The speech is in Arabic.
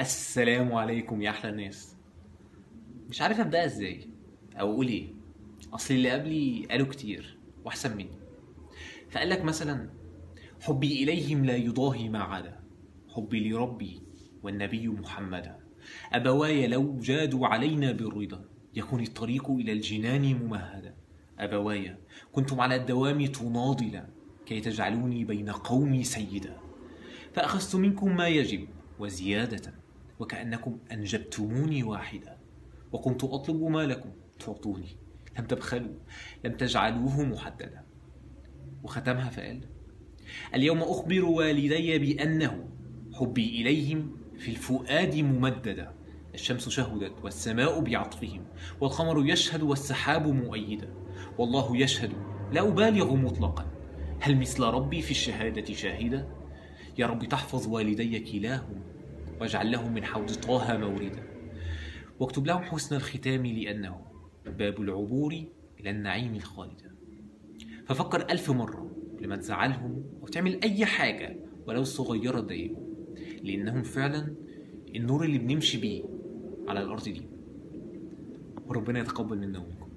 السلام عليكم يا أحلى ناس مش عارف أبدأ إزاي أو أقول إيه. أصل اللي قبلي قالوا كتير وأحسن مني. فقال لك مثلا حبي إليهم لا يضاهي ما عدا. حبي لربي والنبي محمدا. أبواي لو جادوا علينا بالرضا يكون الطريق إلى الجنان ممهدا. أبواي كنتم على الدوام تناضلا كي تجعلوني بين قومي سيدا. فأخذت منكم ما يجب وزيادة. وكأنكم أنجبتموني واحدا وقمت أطلب ما لكم تعطوني لم تبخلوا لم تجعلوه محددا. وختمها فقال اليوم أخبر والدي بأنه حبي إليهم في الفؤاد ممددا. الشمس شهدت والسماء بعطفهم والقمر يشهد والسحاب مؤيدا. والله يشهد لا أبالغ مطلقا. هل مثل ربي في الشهادة شاهدا؟ يا رب تحفظ والدي كلاهم واجعل لهم من حوض طه موردا. واكتب لهم حسن الختام لأنه باب العبور إلى النعيم الخالد ففكر ألف مرة لما تزعلهم أو تعمل أي حاجة ولو صغيرة تضايقهم لأنهم فعلا النور اللي بنمشي بيه على الأرض دي. وربنا يتقبل منا ومنكم.